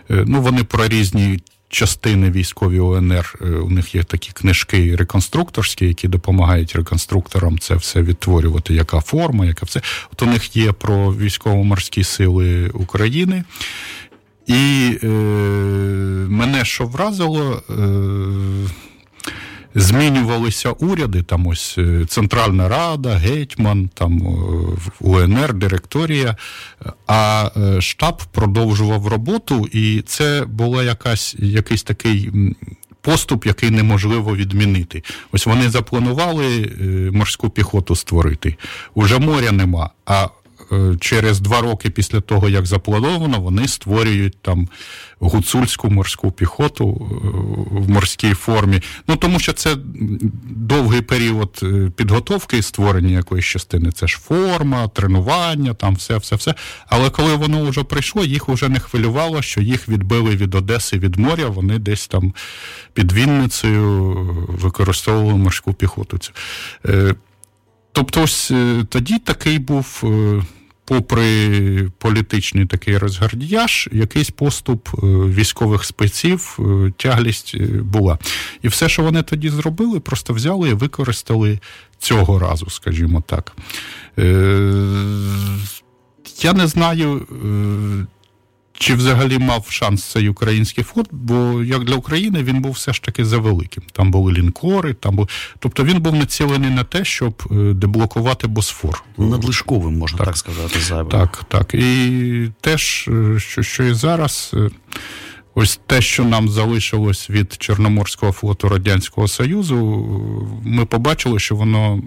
ну, вони про різні частини військові ОНР. Е, у них є такі книжки реконструкторські, які допомагають реконструкторам це все відтворювати, яка форма, яка все. От у них є про військово-морські сили України. І е, мене що вразило. Е, змінювалися уряди, там ось е, Центральна Рада, Гетьман, там е, УНР, директорія, а е, штаб продовжував роботу, і це була якась якийсь такий. Поступ, який неможливо відмінити. Ось вони запланували морську піхоту створити. Уже моря нема. А через два роки після того, як заплановано, вони створюють там гуцульську морську піхоту е, в морській формі. Ну тому що це довгий період е, підготовки і створення якоїсь частини. Це ж форма, тренування, там все, все, все. Але коли воно вже прийшло, їх вже не хвилювало, що їх відбили від Одеси від моря. Вони десь там під Вінницею використовували морську піхоту. Тобто, ось тоді такий був попри політичний такий розгардіяж, якийсь поступ е, військових спеців, е, тяглість е, була. І все, що вони тоді зробили, просто взяли і використали цього разу, скажімо так. Я не знаю. Чи взагалі мав шанс цей український флот, бо як для України він був все ж таки завеликим. Там були лінкори, там був. Тобто він був націлений на те, щоб деблокувати Босфор. Надлишковим, можна так, так сказати, зайвим. Так, так. І теж, що, що і зараз. Ось те, що нам залишилось від Чорноморського флоту Радянського Союзу, ми побачили, що воно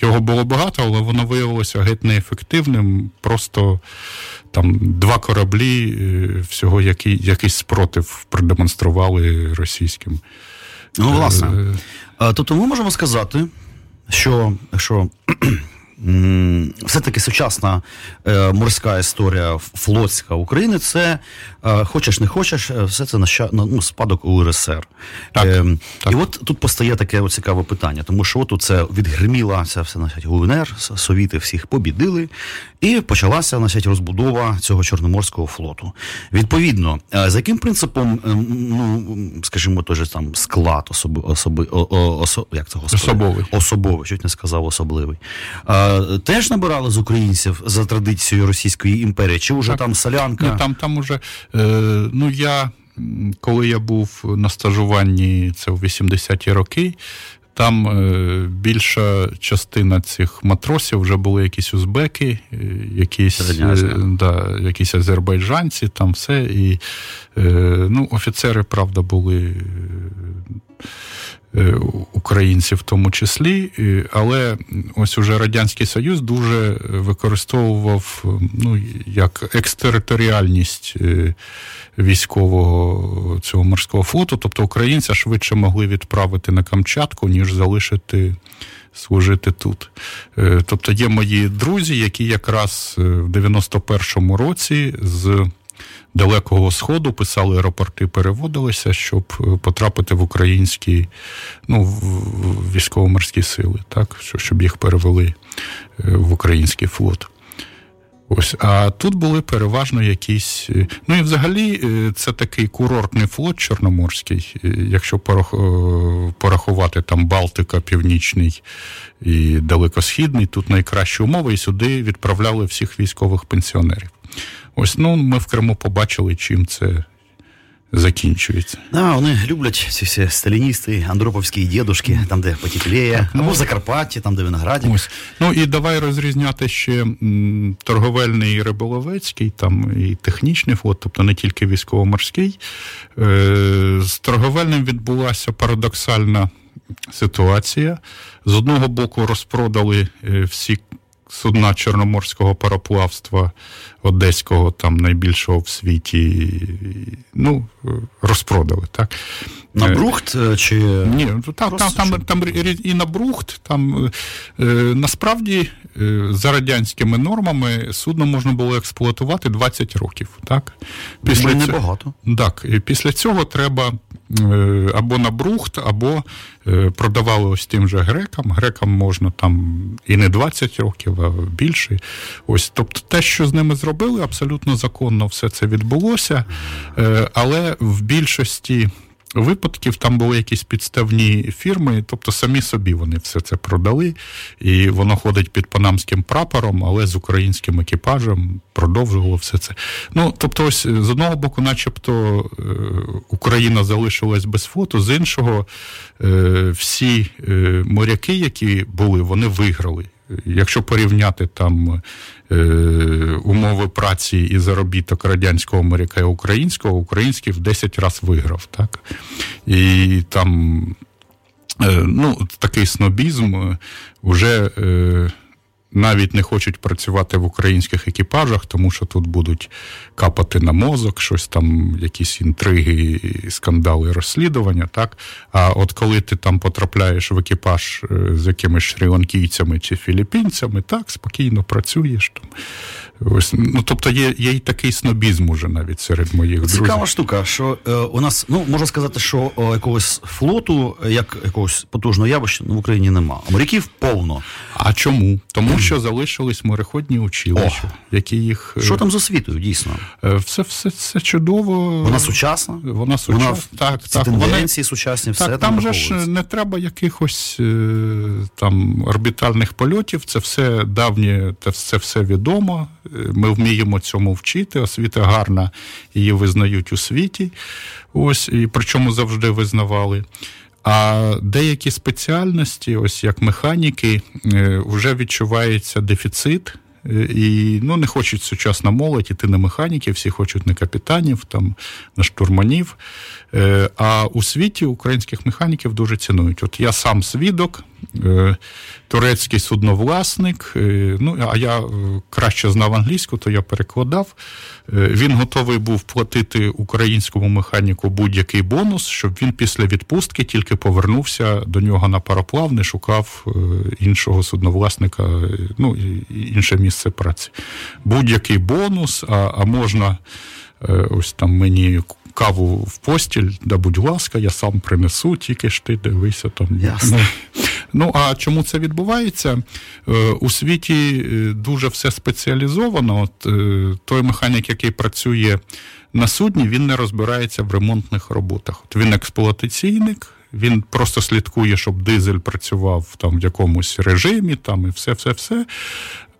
його було багато, але воно виявилося геть неефективним. Просто там два кораблі, всього який, якийсь спротив продемонстрували російським. Ну, власне. Тобто ми можемо сказати, що що все-таки сучасна е, морська історія флотська України це е, хочеш не хочеш, е, все це наща, ну, спадок УРСР. Так, е, так. І от тут постає таке цікаве питання, тому що от це відгриміла ця все значить, УНР, совіти всіх побідили, і почалася значить, розбудова цього Чорноморського флоту. Відповідно, е, за яким принципом, ну скажімо, той же там склад особи, особи, о, осо, як це господи? особовий, особовий, чуть не сказав особливий теж набирали з українців за традицією Російської імперії, чи вже так, там солянка? Ні, там там уже е, ну я коли я був на стажуванні, це в 80-ті роки. Там е, більша частина цих матросів вже були якісь узбеки, е, якісь е, да, якісь азербайджанці, там все. І е, ну, офіцери, правда, були Е, українців в тому числі, але ось уже Радянський Союз дуже використовував ну, як екстериторіальність е, військового цього морського флоту, тобто українця швидше могли відправити на Камчатку, ніж залишити. Служити тут. Е, тобто є мої друзі, які якраз в 91-му році з Далекого Сходу писали рапорти, переводилися, щоб е, потрапити в українські ну, військово-морські сили, так, щоб їх перевели е, в український флот. Ось, а тут були переважно якісь. Е, ну і взагалі це такий курортний флот Чорноморський, якщо порахувати там Балтика, Північний і Далекосхідний, тут найкращі умови, і сюди відправляли всіх військових пенсіонерів. Ось ну ми в Криму побачили, чим це. Закінчується. Да, вони люблять ці всі сталіністи, андроповські дідушки, там, де потепліє, так, ну, або в Закарпатті, там, де винограді. Ось. Ну і давай розрізняти ще торговельний і риболовецький, там і технічний флот, тобто не тільки військово-морський. Е, З торговельним відбулася парадоксальна ситуація. З одного боку, розпродали е, всі судна Чорноморського пароплавства Одеського, там найбільшого в світі, ну, розпродали. так. На Брухт е, чи. Ні, ну, там там, там, там і на Брухт, там е, насправді е, за радянськими нормами судно можна було експлуатувати 20 років. так. Після цього, небагато. Так, і після цього треба е, або на Брухт, або е, продавали ось тим же грекам. Грекам можна там і не 20 років, а більше. Ось, Тобто те, що з ними зробили, абсолютно законно все це відбулося. Е, але в більшості випадків там були якісь підставні фірми, тобто самі собі вони все це продали, і воно ходить під панамським прапором, але з українським екіпажем продовжувало все це. Ну тобто, ось з одного боку, начебто, е, Україна залишилась без фото, з іншого, е, всі моряки, які були, вони виграли. Якщо порівняти там е, умови праці і заробіток радянського моряка і українського, український в 10 разів виграв. так? І там е, ну, такий снобізм вже. Е, навіть не хочуть працювати в українських екіпажах, тому що тут будуть капати на мозок, щось там, якісь інтриги, скандали, розслідування. так. А от коли ти там потрапляєш в екіпаж е, з якимись шрі-ланкійцями чи філіппінцями, так, спокійно працюєш там. Ось, ну, Тобто є є й такий снобізм уже навіть серед моїх друзів. Цікава штука, що е, у нас, ну можна сказати, що о, якогось флоту, як якогось потужного явища в Україні нема. А моряків повно. А чому? Тому що залишились мореходні училища, які їх Що там з освітою, дійсно? все, все, все чудово. Вона сучасна? Вона сучасна. Вона, так, ці так. тенденції сучасні, все так, там там же ж не треба якихось там орбітальних польотів. Це все давнє, це все відомо. Ми вміємо цьому вчити. Освіта гарна, її визнають у світі. Ось і причому завжди визнавали. А деякі спеціальності, ось як механіки, вже відчувається дефіцит. І ну, не хочуть сучасна молодь іти на механіків, всі хочуть на капітанів, там, на штурманів. А у світі українських механіків дуже цінують. От я сам свідок, турецький судновласник. Ну, а я краще знав англійську, то я перекладав. Він готовий був платити українському механіку будь-який бонус, щоб він після відпустки тільки повернувся до нього на пароплав, не шукав іншого судновласника, ну, інше місце праці. Будь-який бонус, а, а можна ось там мені. Каву в постіль, да будь ласка, я сам принесу, тільки ж ти дивися там. Ясно. Ну а чому це відбувається? У світі дуже все спеціалізовано. От той механік, який працює на судні, він не розбирається в ремонтних роботах. От Він експлуатаційник. Він просто слідкує, щоб дизель працював там в якомусь режимі, там і все, все, все.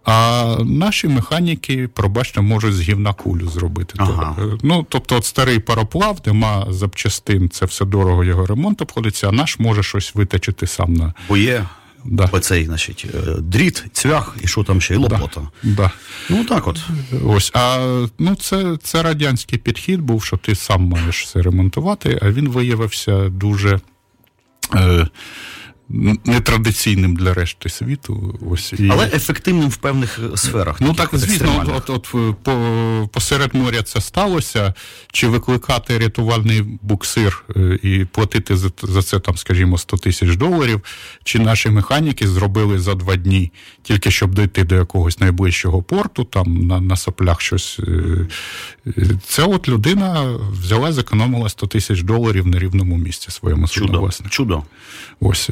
А наші механіки, пробачте, можуть з гівна кулю зробити. Ага. Ну, тобто, от старий пароплав, нема запчастин, це все дорого його ремонт обходиться, а наш може щось витачити сам на. Бо є Да. оцей, значить, дріт, цвях і що там ще, і лопота. Да. Ну так от. Ось, а ну це, це радянський підхід був, що ти сам маєш все ремонтувати, а він виявився дуже. Е, нетрадиційним для решти світу. Ось і... Але ефективним в певних сферах. Ну так, звісно, от, от, от по, посеред моря це сталося. Чи викликати рятувальний буксир і платити за, за це, там, скажімо, 100 тисяч доларів, чи наші механіки зробили за два дні, тільки щоб дойти до якогось найближчого порту, там на, на соплях щось. Це от людина взяла, зекономила 100 тисяч доларів на рівному місці своєму судновласнику. Чудо. Ось.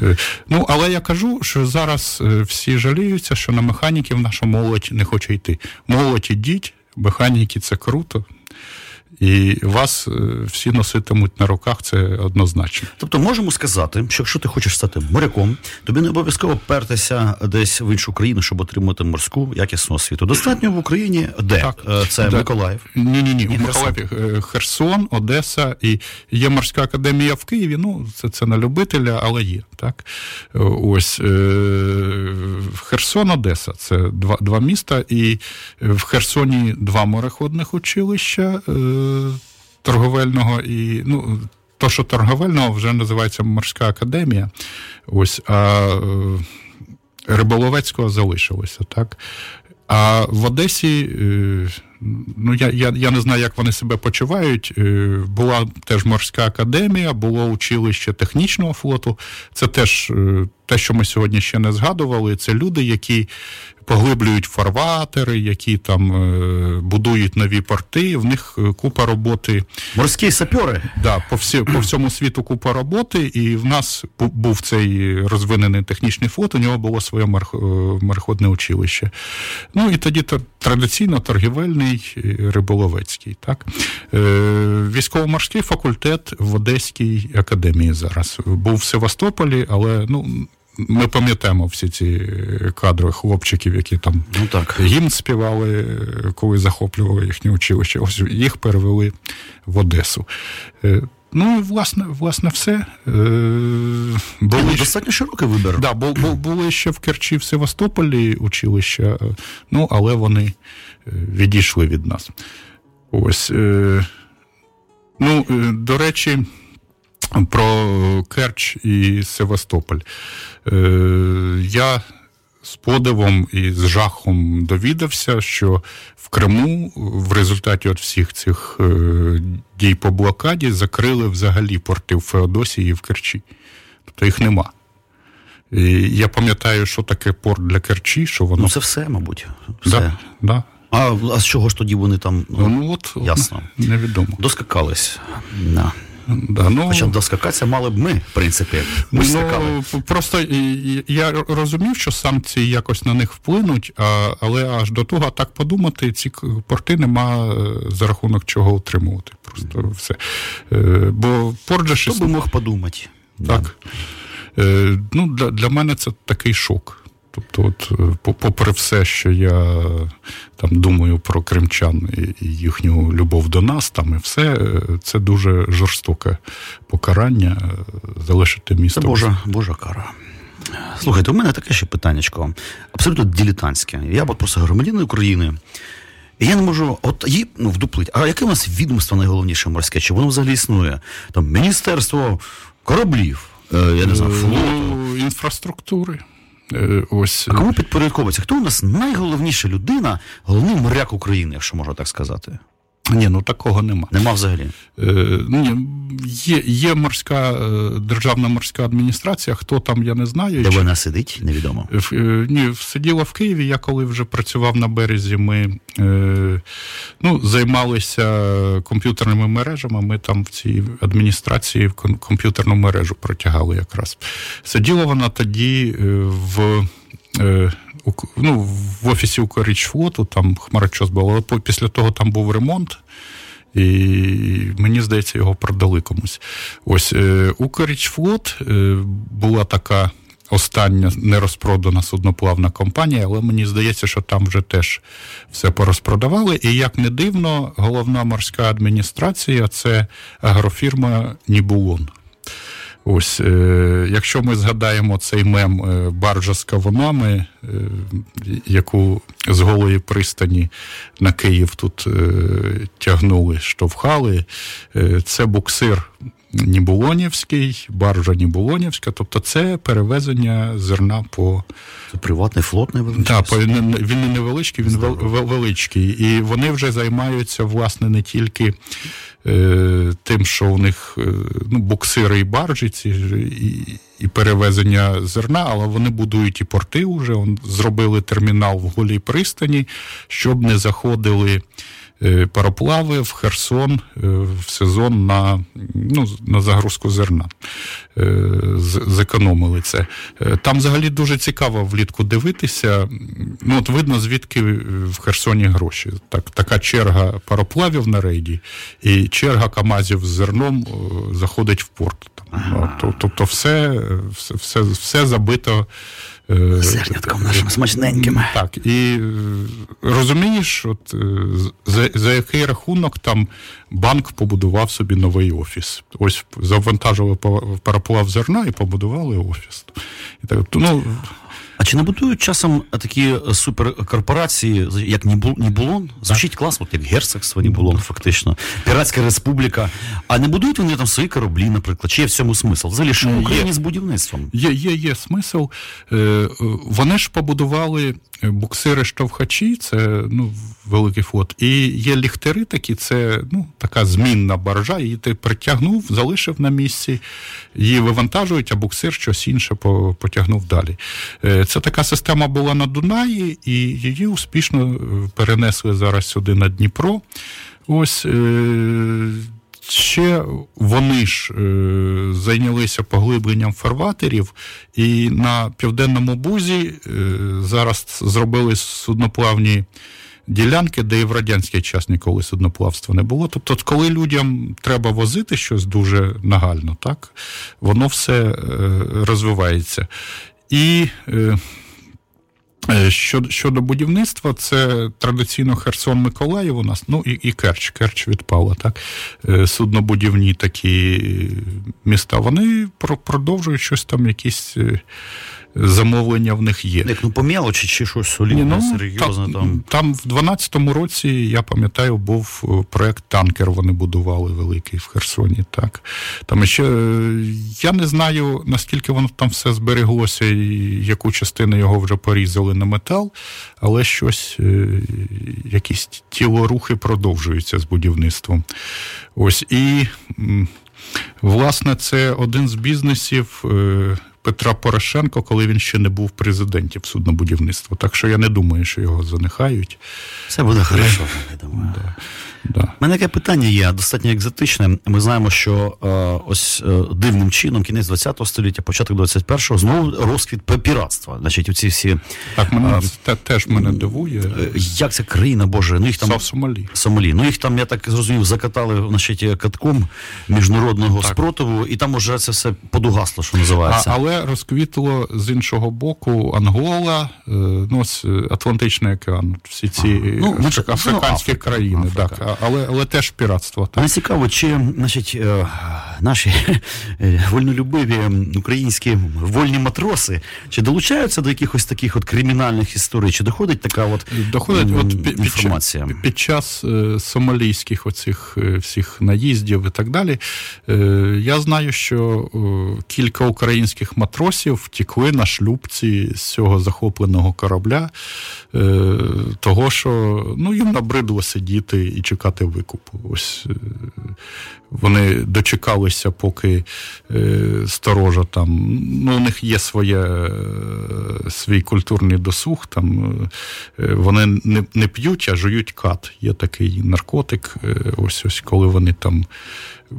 Ну, але я кажу, що зараз всі жаліються, що на механіків наша молодь не хоче йти. Молодь ідіть, механіки це круто. І вас всі носитимуть на руках, це однозначно. Тобто можемо сказати, що якщо ти хочеш стати моряком, тобі не обов'язково пертися десь в іншу країну, щоб отримати морську якісну освіту. Достатньо в Україні, де Так, це да. Миколаїв. Ні, ні, ні. У Миколаєві Херсон, Одеса і є морська академія в Києві. Ну, це, це на любителя, але є. Так? Ось Херсон, Одеса це два, два міста, і в Херсоні два мореходних училища торговельного і. ну, то, що торговельного вже називається морська академія. Ось, а Риболовецького залишилося, так? А в Одесі, ну я я, я не знаю, як вони себе почувають. Була теж морська академія, було училище технічного флоту. Це теж те, що ми сьогодні ще не згадували. Це люди, які поглиблюють фарватери, які там будують нові порти. В них купа роботи. Морські сапьори. Да, по всі, по всьому світу купа роботи, і в нас був цей розвинений технічний флот, у нього було своє мореходне училище. Ну і тоді традиційно торгівельний риболовецький. Так? Військово-морський факультет в Одеській академії зараз. Був в Севастополі, але ну. Ми пам'ятаємо всі ці кадри хлопчиків, які там ну, так. гімн співали, коли захоплювали їхнє училище. Ось їх перевели в Одесу. Ну і власне, власне, все. Були... Ну, достатньо широкий вибір. Да, були ще в Керчі в Севастополі училища, ну, але вони відійшли від нас. Ось. Ну, до речі. Про Керч і Севастополь. Я з подивом і з жахом довідався, що в Криму в результаті от всіх цих дій по блокаді закрили взагалі порти в Феодосії і в Керчі. Тобто їх нема. І я пам'ятаю, що таке порт для Керчі, що воно. Ну, це все, мабуть. Все. Да, да. А, а з чого ж тоді вони там? Ну, от, Ясно. Невідомо. Доскакались. Да. Да, ну, Хоча доскакатися мали б ми, в принципі. Ми. Ну, просто і- і- я розумів, що санкції якось на них вплинуть, а, але аж до того так подумати, ці порти нема е, за рахунок чого утримувати. Просто все. Е, Бо порт же Хто би мог подумати? Так. Е, ну, для, для мене це такий шок. Тобто, от, е, попри все, що я там думаю про кримчан і, їхню любов до нас, там і все, е, це дуже жорстоке покарання е, залишити Це місто. Божа, Божа кара. Слухайте, у мене таке ще питаннячко. Абсолютно дилетантське. Я от просто громадянин України. І я не можу от її ну, вдуплить. А яке у нас відомство найголовніше морське? Чи воно взагалі існує? Там Міністерство кораблів, е, я не знаю, флоту. Ну, інфраструктури. Е, Ось А кому підпорядковується? Хто у нас найголовніша людина, головний моряк України, якщо можна так сказати? Ні, ну такого нема. Нема взагалі. Е, ні, є, є морська е, державна морська адміністрація. Хто там, я не знаю. Де Чи- вона сидить, невідомо. В- е, Ні, сиділа в Києві. Я коли вже працював на березі, ми е, ну, займалися комп'ютерними мережами. Ми там в цій адміністрації кон- комп'ютерну мережу протягали якраз. Сиділа вона тоді е, в. Ну, в офісі Укррічфлоту, там хмарочос було, але після того там був ремонт, і мені здається, його продали комусь. Ось е, Укррічфлот е, була така остання нерозпродана судноплавна компанія, але мені здається, що там вже теж все порозпродавали. І як не дивно, головна морська адміністрація це агрофірма Нібулон. Ось, е, якщо ми згадаємо цей мем е, баржа з кавунами, е, яку з голої пристані на Київ тут тягнули, штовхали, це буксир Нібулонівський, баржа Нібулонівська, тобто це перевезення зерна по Це приватний флот невеличкий. так, не- він не невеличкий, він вел- величкий. І вони вже займаються, власне, не тільки е, тим, що у них е, ну, буксири і баржі, ці, і, і перевезення зерна, але вони будують і порти вже. Зробили термінал в голій пристані, щоб не заходили. Е, Пароплави в Херсон е, в сезон на, ну, на загрузку зерна. Е, Зекономили це. Там взагалі дуже цікаво влітку дивитися. Ну, от видно, звідки в Херсоні гроші. Так, така черга пароплавів на рейді, і черга Камазів з зерном заходить в порт. Там, Тобто все, все, все, все забито. Е, Зернятком нашим смачненьким. так, і е, розумієш, от, е, за, за який рахунок там банк побудував собі новий офіс. Ось завантажили па- пароплав зерна і побудували офіс. І так, ну, А чи не будують часом такі суперкорпорації, як Нібу- Нібулон? Звучить класно, от як герцогство Нібулон, фактично. Піратська республіка. А не будують вони там свої кораблі, наприклад? Чи є в цьому смисл? Взагалі, що в Є. Україні з будівництвом? Є, є, є смисл. Е, е, Вони ж побудували буксири штовхачі, це ну, великий флот. І є ліхтари такі, це ну, така змінна баржа, її ти притягнув, залишив на місці, її вивантажують, а буксир щось інше потягнув далі. Е, Це така система була на Дунаї, і її успішно е, перенесли зараз сюди на Дніпро. Ось. Ще вони ж е, зайнялися поглибленням фарватерів, і на південному бузі е, зараз зробили судноплавні ділянки, де і в радянський час ніколи судноплавства не було. Тобто, коли людям треба возити щось дуже нагально, так воно все е, розвивається. І Е, Щодо, щодо будівництва, це традиційно Херсон Миколаїв у нас, ну і, і Керч. Керч відпала, так. Е, Суднобудівні такі міста. Вони продовжують щось там, якісь е, замовлення в них є. Як ну по мелочі, чи щось солідне, серйозне та- там. там в 12-му році, я пам'ятаю, був е, проект танкер. Вони будували великий в Херсоні. Так там ще е, я не знаю наскільки воно там все збереглося, і яку частину його вже порізали на метал, але щось, е, якісь тілорухи продовжуються з будівництвом. Ось і. Власне, це один з бізнесів Петра Порошенко, коли він ще не був президентом суднобудівництва. Так що я не думаю, що його занихають. Все буде хорошо, я думаю. Да. У мене яке питання є достатньо екзотичне. Ми знаємо, що е, ось е, дивним чином кінець 20 століття, початок 21-го, знову розквіт піратства. Значить, оці всі Так, мене те, теж мене дивує. е, як ця країна, Боже, ну їх там Сомалі. Сомалі. Ну їх там, я так зрозумів, закатали значить, катком міжнародного спротиву, і там уже це все подугасло, що А, називається. але розквітло з іншого боку Ангола, е, ну, ось, е, Атлантичний океан, всі ці е, ну, афри- ну, африканські Африка, країни, Африка. так, а- але, але теж піратство. Так. Мене цікаво, чи значить, е, наші е, вольнолюбиві українські вольні матроси чи долучаються до якихось таких от кримінальних історій, чи доходить така от Доходить м, от під, інформація? під, під час е, сомалійських оцих всіх наїздів і так далі. Е, я знаю, що е, кілька українських матросів втікли на шлюбці з цього захопленого корабля, того, що ну, їм набридло сидіти і чекати викупу. Ось е, вони дочекалися, поки е, сторожа там. Ну, у них є своє, е, свій культурний досуг. Там, е, вони не, не п'ють, а жують кат. Є такий наркотик. е, Ось ось коли вони там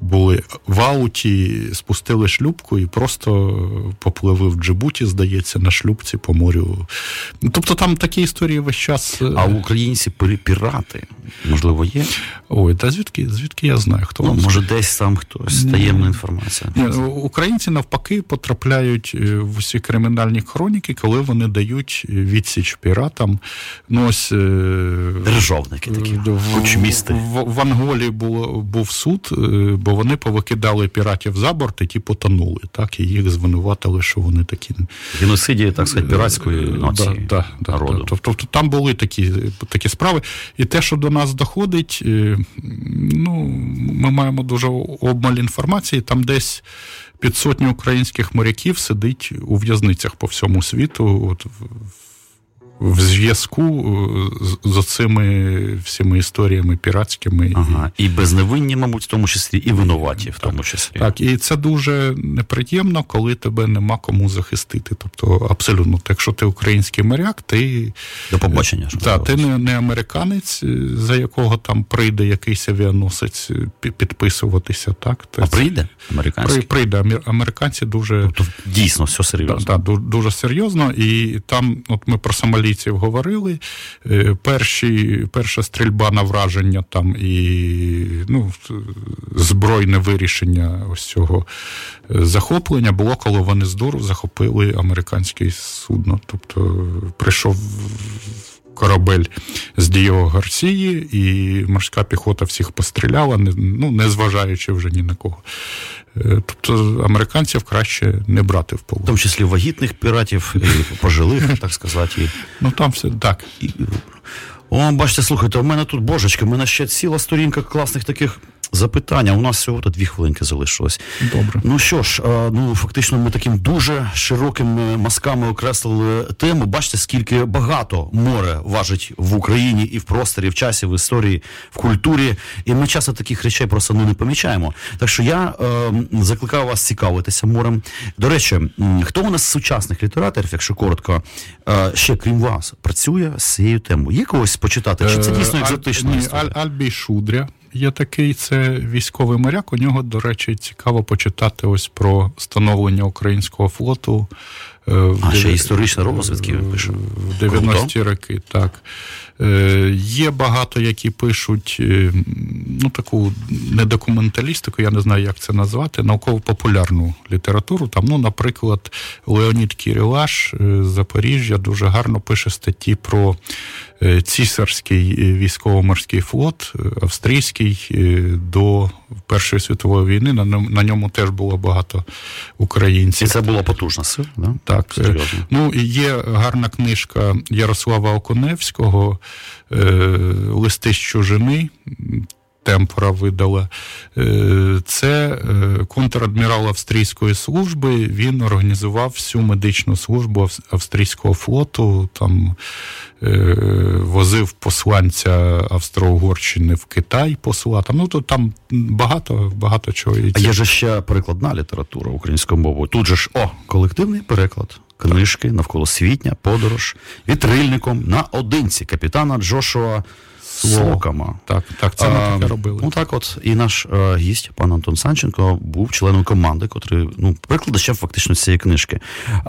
були в ауті, спустили шлюбку і просто попливли в Джибуті, здається, на шлюбці по морю. Ну, Тобто там такі історії весь час. е, А українці пірати, можливо, є? Ой, та звідки, звідки я знаю, хто Ну, вам може, десь там хтось таємна інформація. Ні, Українці навпаки потрапляють е, в усі кримінальні хроніки, коли вони дають відсіч піратам. Ну, ось, е, Державники такі, в-. В, в Анголі було, був суд, е, бо вони повикидали піратів за борт і ті потонули. Так, і їх звинуватили, що вони такі Геноциді, так сказати, піратської нації Да, да, народу. Да, Тобто тобто там були такі, такі справи. І те, що до нас доходить, е, ну, ми маємо дуже обмаль інформації. Там десь під сотню українських моряків сидить у в'язницях по всьому світу. От, в- зв'язку е, з, оцими всіми історіями піратськими. Ага. І безневинні, мабуть, в тому числі, і винуваті, в тому числі. Так, і це дуже неприємно, коли тебе нема кому захистити. Тобто, абсолютно, якщо ти український моряк, ти До побачення. Так, ти не, не американець, е, за якого там прийде якийсь авіаносець е, підписуватися. Так, А прийде При, американський? прийде. Американці дуже. Тобто дійсно все Да, серйозно. да, ду- дуже серйозно, і там, от ми про сомалійців говорили. е, Перші, перша стрільба на враження там і ну, збройне вирішення ось цього е, захоплення було, коли вони з дуру захопили американське судно. Тобто прийшов корабель з Дієго Гарсії, і морська піхота всіх постріляла, не, ну, не зважаючи вже ні на кого. Е, Тобто американців краще не брати в В полон. тому числі вагітних піратів, і пожилих, так сказати. І, Ну там все так. і... О, бачите, слухайте, у мене тут божечки, у мене ще ціла сторінка класних таких запитань. а У нас всього дві хвилинки залишилось. Добре. Ну що ж, е, ну фактично, ми таким дуже широкими мазками окреслили тему. Бачите, скільки багато море важить в Україні і в просторі, в часі, в історії, в культурі. І ми часто таких речей просто ну, не помічаємо. Так що я е, закликаю вас цікавитися морем. До речі, хто у нас з сучасних літераторів, якщо коротко, е, ще крім вас, працює з цією темою? Є когось почитати? Чи це дійсно Е, Аль- екзотична історія? Аль- Альбій Шудря є такий, це військовий моряк. У нього, до речі, цікаво почитати ось про становлення українського флоту. е, в А, ще історична розвідки пише. В 90-ті роки, так. Е, Є багато, які пишуть е, ну, таку недокументалістику, я не знаю, як це назвати, науково-популярну літературу. Там, ну, наприклад, Леонід Кірилаш е, з Запоріжжя дуже гарно пише статті про цісарський е, військово-морський флот, е, австрійський е, до Першої світової війни. На ньому, на ньому теж було багато українців. І це була потужна сила, да? Так, е, Серйозно. ну і є гарна книжка Ярослава Оконевського е, Листи з чужини. Темпора видала. Е, Це е, контрадмірал австрійської служби. Він організував всю медичну службу австрійського флоту. Там е, возив посланця Австро-Угорщини в Китай, посла. Там, ну, то там багато, багато чого. А є же ще перекладна література українською мовою. Тут же ж о, колективний переклад. Книжки навколо світня, подорож, вітрильником наодинці капітана Джошуа Слокома. Так, так, це ми таке робили. Ну так, от і наш е, гість, пан Антон Санченко, був членом команди, котрий ну прикладачем фактично цієї книжки. Е,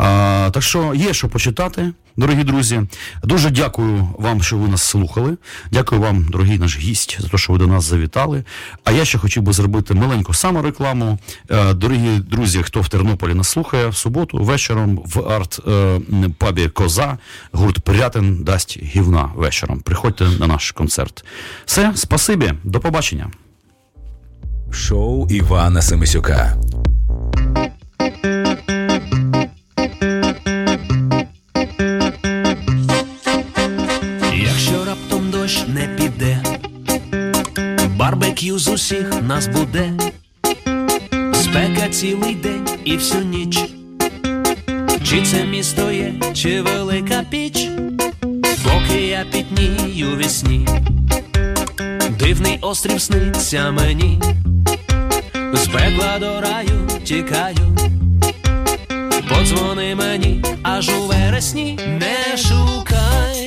так що є що почитати, дорогі друзі. Дуже дякую вам, що ви нас слухали. Дякую вам, дорогий наш гість, за те, що ви до нас завітали. А я ще хотів би зробити маленьку саморекламу. Е, дорогі друзі, хто в Тернополі нас слухає, в суботу вечором в арт-пабі Коза гурт Пирятин дасть гівна вечором. Приходьте на наш концерт. Все, спасибі, до побачення. Шоу Івана Семисюка. Барбекю з усіх нас буде, спека цілий день і всю ніч. Чи це місто є, чи велика піч, поки я пітнію вісні, дивний острів сниться мені, з пекла до раю тікаю. Подзвони мені аж у вересні, не шукай